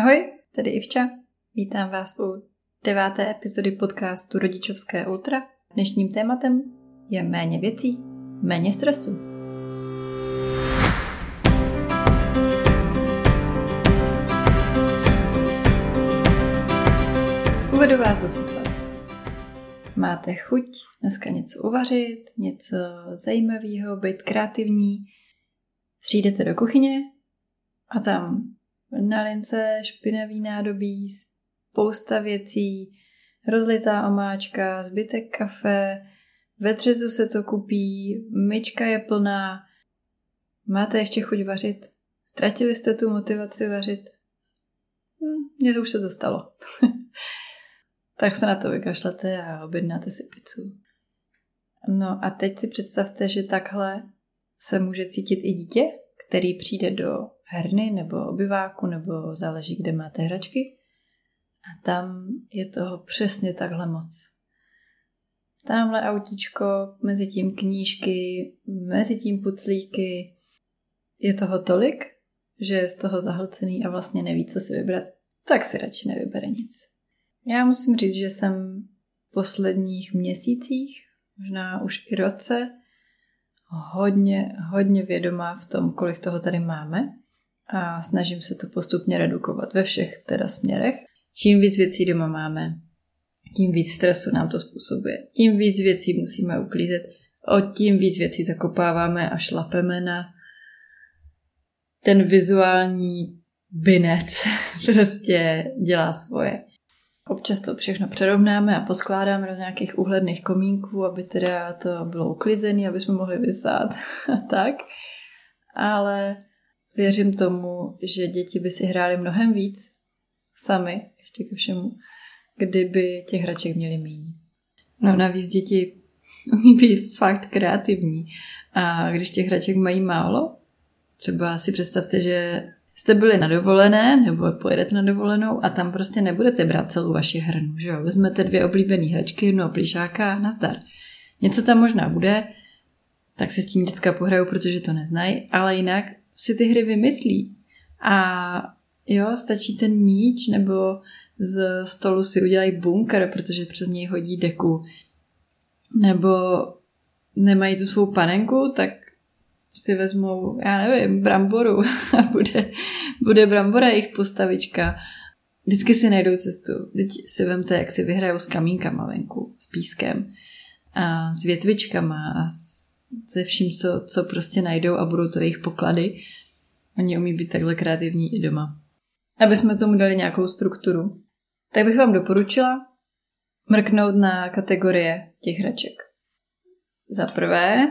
Ahoj, tady Ivča. Vítám vás u deváté epizody podcastu Rodičovské ultra. Dnešním tématem je méně věcí, méně stresu. Uvedu vás do situace. Máte chuť dneska něco uvařit, něco zajímavého, být kreativní. Přijdete do kuchyně a tam na lince špinavý nádobí, spousta věcí, rozlitá omáčka, zbytek kafe, ve třezu se to kupí, myčka je plná. Máte ještě chuť vařit? Ztratili jste tu motivaci vařit? Hm, mně to už se dostalo. tak se na to vykašlete a objednáte si pizzu. No a teď si představte, že takhle se může cítit i dítě, který přijde do herny nebo obyváku, nebo záleží, kde máte hračky. A tam je toho přesně takhle moc. Tamhle autíčko, mezi tím knížky, mezi tím puclíky. Je toho tolik, že je z toho zahlcený a vlastně neví, co si vybrat, tak si radši nevybere nic. Já musím říct, že jsem v posledních měsících, možná už i roce, hodně, hodně vědomá v tom, kolik toho tady máme a snažím se to postupně redukovat ve všech teda směrech. Čím víc věcí doma máme, tím víc stresu nám to způsobuje. Tím víc věcí musíme uklízet, o tím víc věcí zakopáváme a šlapeme na ten vizuální binec prostě dělá svoje. Občas to všechno přerovnáme a poskládáme do nějakých úhledných komínků, aby teda to bylo uklizené, aby jsme mohli vysát a tak. Ale věřím tomu, že děti by si hrály mnohem víc sami, ještě ke všemu, kdyby těch hraček měli méně. No navíc děti umí být fakt kreativní a když těch hraček mají málo, třeba si představte, že jste byli na dovolené nebo pojedete na dovolenou a tam prostě nebudete brát celou vaši hrnu, že jo? Vezmete dvě oblíbené hračky, jednu plíšáka, nazdar. Něco tam možná bude, tak se s tím děcka pohrajou, protože to neznají, ale jinak si ty hry vymyslí. A jo, stačí ten míč, nebo z stolu si udělají bunker, protože přes něj hodí deku. Nebo nemají tu svou panenku, tak si vezmou, já nevím, bramboru a bude, bude brambora jejich postavička. Vždycky si najdou cestu. Teď si vemte, jak si vyhrajou s kamínkama venku, s pískem a s větvičkama a se vším, co, co prostě najdou a budou to jejich poklady. Oni umí být takhle kreativní i doma. Aby jsme tomu dali nějakou strukturu, tak bych vám doporučila mrknout na kategorie těch hraček. Za prvé,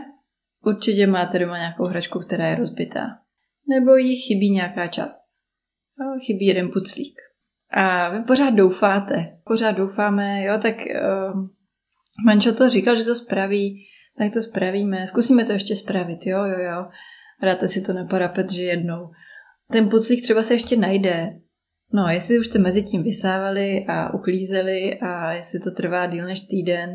určitě máte doma nějakou hračku, která je rozbitá. Nebo jí chybí nějaká část. Chybí jeden puclík. A vy pořád doufáte, pořád doufáme, jo, tak uh, manžel to říkal, že to spraví, tak to spravíme, zkusíme to ještě spravit, jo, jo, jo. Dáte si to na parapet, že jednou. Ten puclík třeba se ještě najde. No, jestli už jste mezi tím vysávali a uklízeli a jestli to trvá díl než týden,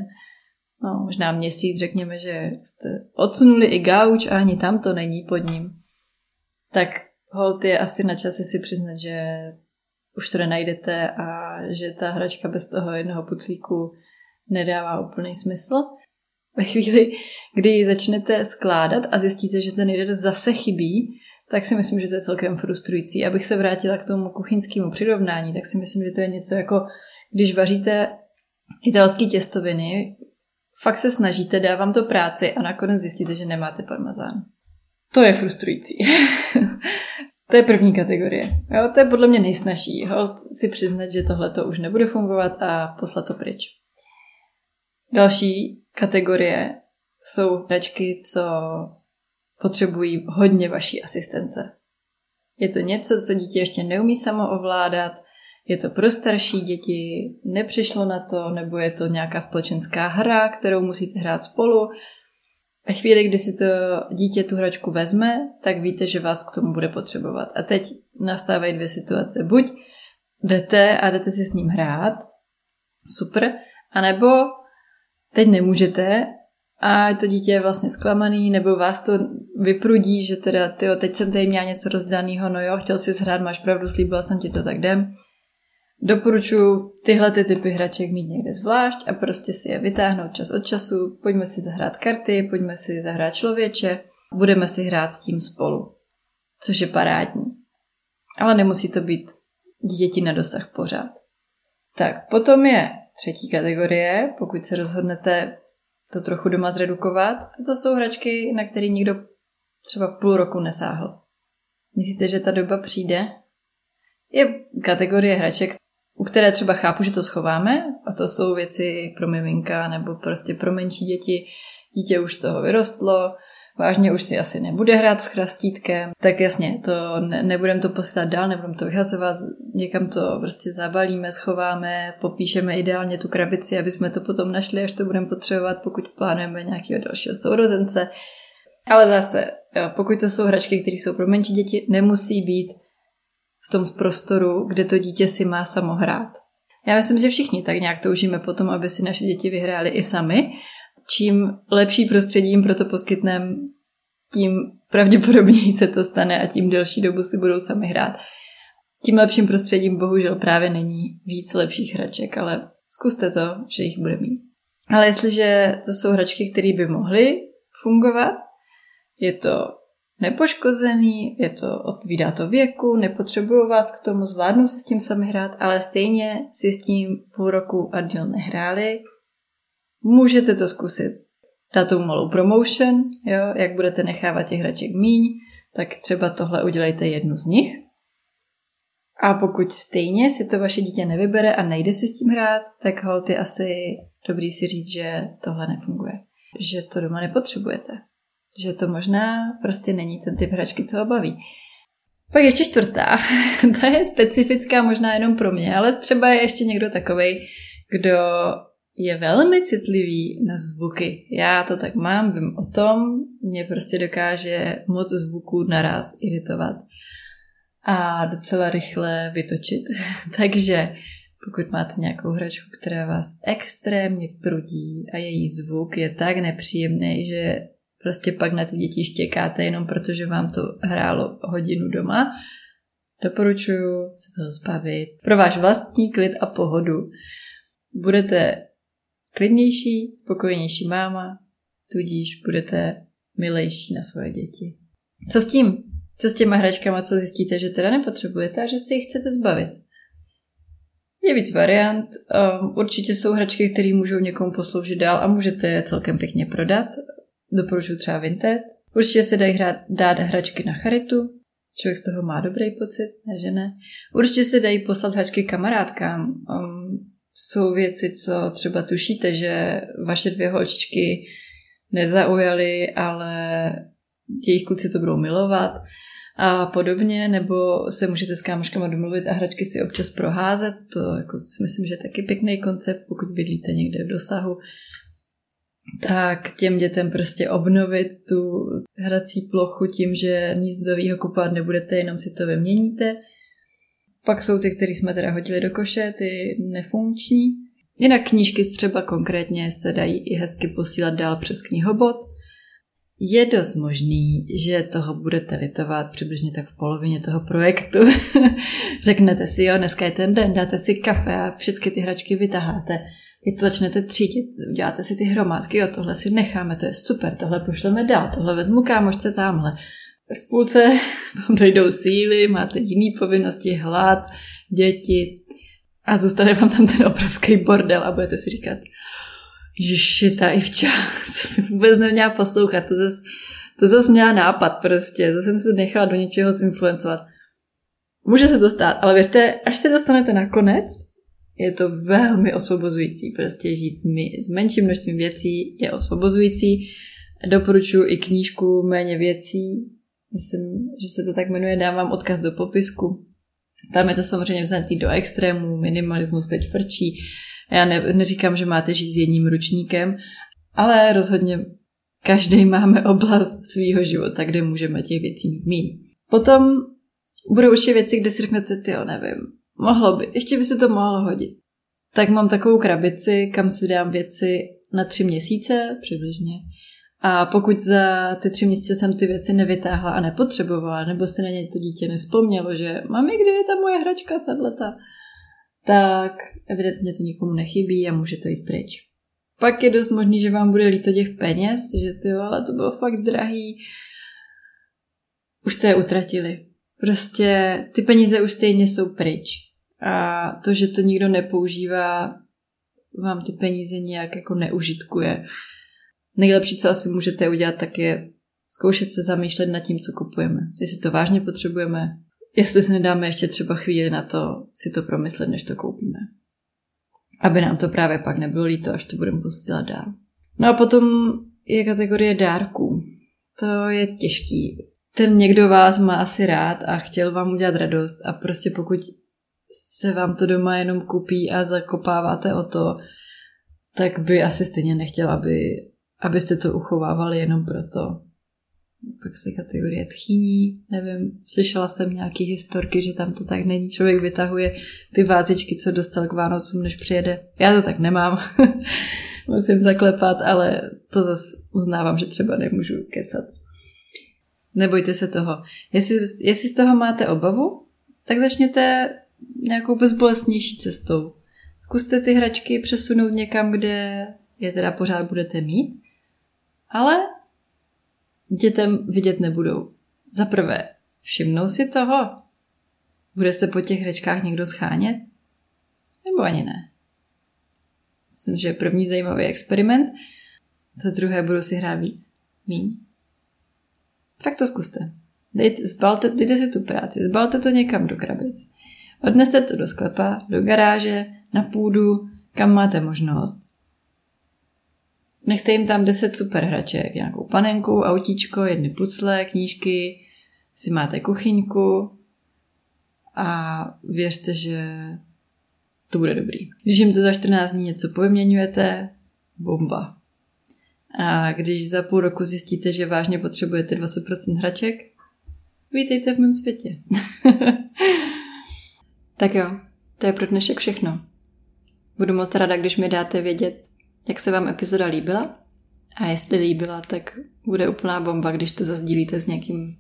no možná měsíc, řekněme, že jste odsunuli i gauč a ani tam to není pod ním, tak hold je asi na čase si přiznat, že už to nenajdete a že ta hračka bez toho jednoho puclíku nedává úplný smysl. Ve chvíli, kdy ji začnete skládat a zjistíte, že ten jeden zase chybí, tak si myslím, že to je celkem frustrující. Abych se vrátila k tomu kuchyňskému přirovnání, tak si myslím, že to je něco jako, když vaříte italské těstoviny, fakt se snažíte, dá vám to práci a nakonec zjistíte, že nemáte parmazán. To je frustrující. to je první kategorie. Jo, to je podle mě nejsnažší. Hold si přiznat, že tohle to už nebude fungovat a poslat to pryč. Další kategorie jsou hračky, co potřebují hodně vaší asistence. Je to něco, co dítě ještě neumí samo ovládat, je to pro starší děti, nepřišlo na to, nebo je to nějaká společenská hra, kterou musíte hrát spolu. Ve chvíli, kdy si to dítě tu hračku vezme, tak víte, že vás k tomu bude potřebovat. A teď nastávají dvě situace. Buď jdete a jdete si s ním hrát, super, anebo teď nemůžete a to dítě je vlastně zklamaný, nebo vás to vyprudí, že teda, tyjo, teď jsem tady měla něco rozdaného, no jo, chtěl si zhrát, máš pravdu, slíbila jsem ti to, tak jdem. Doporučuji tyhle ty typy hraček mít někde zvlášť a prostě si je vytáhnout čas od času. Pojďme si zahrát karty, pojďme si zahrát člověče, budeme si hrát s tím spolu, což je parádní. Ale nemusí to být děti na dosah pořád. Tak, potom je třetí kategorie, pokud se rozhodnete to trochu doma zredukovat. A to jsou hračky, na které nikdo třeba půl roku nesáhl. Myslíte, že ta doba přijde? Je kategorie hraček, u které třeba chápu, že to schováme, a to jsou věci pro miminka nebo prostě pro menší děti. Dítě už z toho vyrostlo, vážně už si asi nebude hrát s chrastítkem, tak jasně, to ne, nebudeme to posílat dál, nebudeme to vyhazovat, někam to prostě zabalíme, schováme, popíšeme ideálně tu krabici, aby jsme to potom našli, až to budeme potřebovat, pokud plánujeme nějakého dalšího sourozence. Ale zase, pokud to jsou hračky, které jsou pro menší děti, nemusí být v tom prostoru, kde to dítě si má samo hrát. Já myslím, že všichni tak nějak toužíme potom, aby si naše děti vyhrály i sami. Čím lepší prostředí jim proto poskytneme, tím pravděpodobněji se to stane a tím delší dobu si budou sami hrát. Tím lepším prostředím bohužel právě není víc lepších hraček, ale zkuste to, že jich bude mít. Ale jestliže to jsou hračky, které by mohly fungovat, je to nepoškozený, je to, odpovídá to věku, nepotřebuju vás k tomu, zvládnu si s tím sami hrát, ale stejně si s tím půl roku a díl nehráli. Můžete to zkusit. Dát tomu malou promotion, jo, jak budete nechávat těch hraček míň, tak třeba tohle udělejte jednu z nich. A pokud stejně si to vaše dítě nevybere a nejde si s tím hrát, tak hold je asi dobrý si říct, že tohle nefunguje. Že to doma nepotřebujete že to možná prostě není ten typ hračky, co ho baví. Pak ještě čtvrtá, ta je specifická možná jenom pro mě, ale třeba je ještě někdo takovej, kdo je velmi citlivý na zvuky. Já to tak mám, vím o tom, mě prostě dokáže moc zvuků naraz iritovat a docela rychle vytočit. Takže pokud máte nějakou hračku, která vás extrémně prudí a její zvuk je tak nepříjemný, že prostě pak na ty děti štěkáte jenom protože vám to hrálo hodinu doma. Doporučuju se toho zbavit. Pro váš vlastní klid a pohodu budete klidnější, spokojenější máma, tudíž budete milejší na svoje děti. Co s tím? Co s těma hračkama, co zjistíte, že teda nepotřebujete a že si jich chcete zbavit? Je víc variant. Um, určitě jsou hračky, které můžou někomu posloužit dál a můžete je celkem pěkně prodat. Doporučuji třeba Vinted. Určitě se dají hrát, dát hračky na charitu. Člověk z toho má dobrý pocit, ne že ne. Určitě se dají poslat hračky kamarádkám. Um, jsou věci, co třeba tušíte, že vaše dvě holčičky nezaujaly, ale jejich kluci to budou milovat a podobně, nebo se můžete s kámoškama domluvit a hračky si občas proházet, to jako si myslím, že je taky pěkný koncept, pokud bydlíte někde v dosahu tak těm dětem prostě obnovit tu hrací plochu tím, že nic nového kupovat nebudete, jenom si to vyměníte. Pak jsou ty, které jsme teda hodili do koše, ty nefunkční. Jinak knížky třeba konkrétně se dají i hezky posílat dál přes knihobot. Je dost možný, že toho budete litovat přibližně tak v polovině toho projektu. Řeknete si, jo, dneska je ten den, dáte si kafe a všechny ty hračky vytaháte jak to začnete třídit, uděláte si ty hromádky, jo, tohle si necháme, to je super, tohle pošleme dál, tohle vezmu kámošce tamhle. V půlce vám dojdou síly, máte jiný povinnosti, hlad, děti a zůstane vám tam ten obrovský bordel a budete si říkat, Ježiši, ta i včas, vůbec neměla poslouchat, to zase, to zase měla nápad prostě, to jsem se nechala do něčeho zinfluencovat. Může se to stát, ale věřte, až se dostanete na konec, je to velmi osvobozující. Prostě žít s, menším množstvím věcí je osvobozující. Doporučuji i knížku Méně věcí. Myslím, že se to tak jmenuje, dám vám odkaz do popisku. Tam je to samozřejmě vzatý do extrému, minimalismus teď frčí. Já ne, neříkám, že máte žít s jedním ručníkem, ale rozhodně každý máme oblast svého života, kde můžeme těch věcí mít. Potom budou určitě věci, kde si řeknete, ty nevím, Mohlo by, ještě by se to mohlo hodit. Tak mám takovou krabici, kam si dám věci na tři měsíce přibližně. A pokud za ty tři měsíce jsem ty věci nevytáhla a nepotřebovala, nebo se na ně to dítě nespomnělo, že mami, kde je ta moje hračka, tato, tak evidentně to nikomu nechybí a může to jít pryč. Pak je dost možný, že vám bude líto těch peněz, že ty ale to bylo fakt drahý. Už jste je utratili. Prostě ty peníze už stejně jsou pryč. A to, že to nikdo nepoužívá, vám ty peníze nějak jako neužitkuje. Nejlepší, co asi můžete udělat, tak je zkoušet se zamýšlet nad tím, co kupujeme. Jestli to vážně potřebujeme, jestli si nedáme ještě třeba chvíli na to si to promyslet, než to koupíme. Aby nám to právě pak nebylo líto, až to budeme posílat dál. No a potom je kategorie dárků. To je těžký. Ten někdo vás má asi rád a chtěl vám udělat radost a prostě pokud se vám to doma jenom kupí a zakopáváte o to, tak by asi stejně nechtěl, aby, abyste to uchovávali jenom proto. Pak se kategorie tchýní, nevím, slyšela jsem nějaký historky, že tam to tak není. Člověk vytahuje ty vázičky, co dostal k Vánocům, než přijede. Já to tak nemám. Musím zaklepat, ale to zase uznávám, že třeba nemůžu kecat. Nebojte se toho. Jestli, jestli z toho máte obavu, tak začněte nějakou bezbolestnější cestou. Zkuste ty hračky přesunout někam, kde je teda pořád budete mít, ale dětem vidět nebudou. Za prvé, všimnou si toho? Bude se po těch hračkách někdo schánět? Nebo ani ne? Myslím, že je první zajímavý experiment. Za druhé budou si hrát víc? Míň? Tak to zkuste. Dejte, zbalte, dejte si tu práci, zbalte to někam do krabic. Odneste to do sklepa, do garáže, na půdu, kam máte možnost. Nechte jim tam 10 super hraček, nějakou panenku, autíčko, jedny pucle, knížky, si máte kuchyňku a věřte, že to bude dobrý. Když jim to za 14 dní něco povyměňujete, bomba. A když za půl roku zjistíte, že vážně potřebujete 20% hraček, vítejte v mém světě. tak jo, to je pro dnešek všechno. Budu moc ráda, když mi dáte vědět, jak se vám epizoda líbila. A jestli líbila, tak bude úplná bomba, když to zazdílíte s někým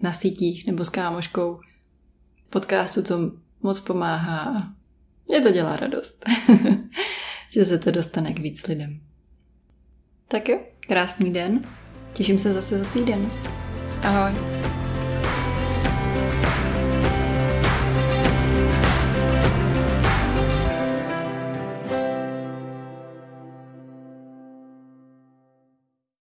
na sítích nebo s kámoškou. Podcastu to moc pomáhá a mě to dělá radost, že se to dostane k víc lidem. Tak jo, krásný den. Těším se zase za týden. Ahoj.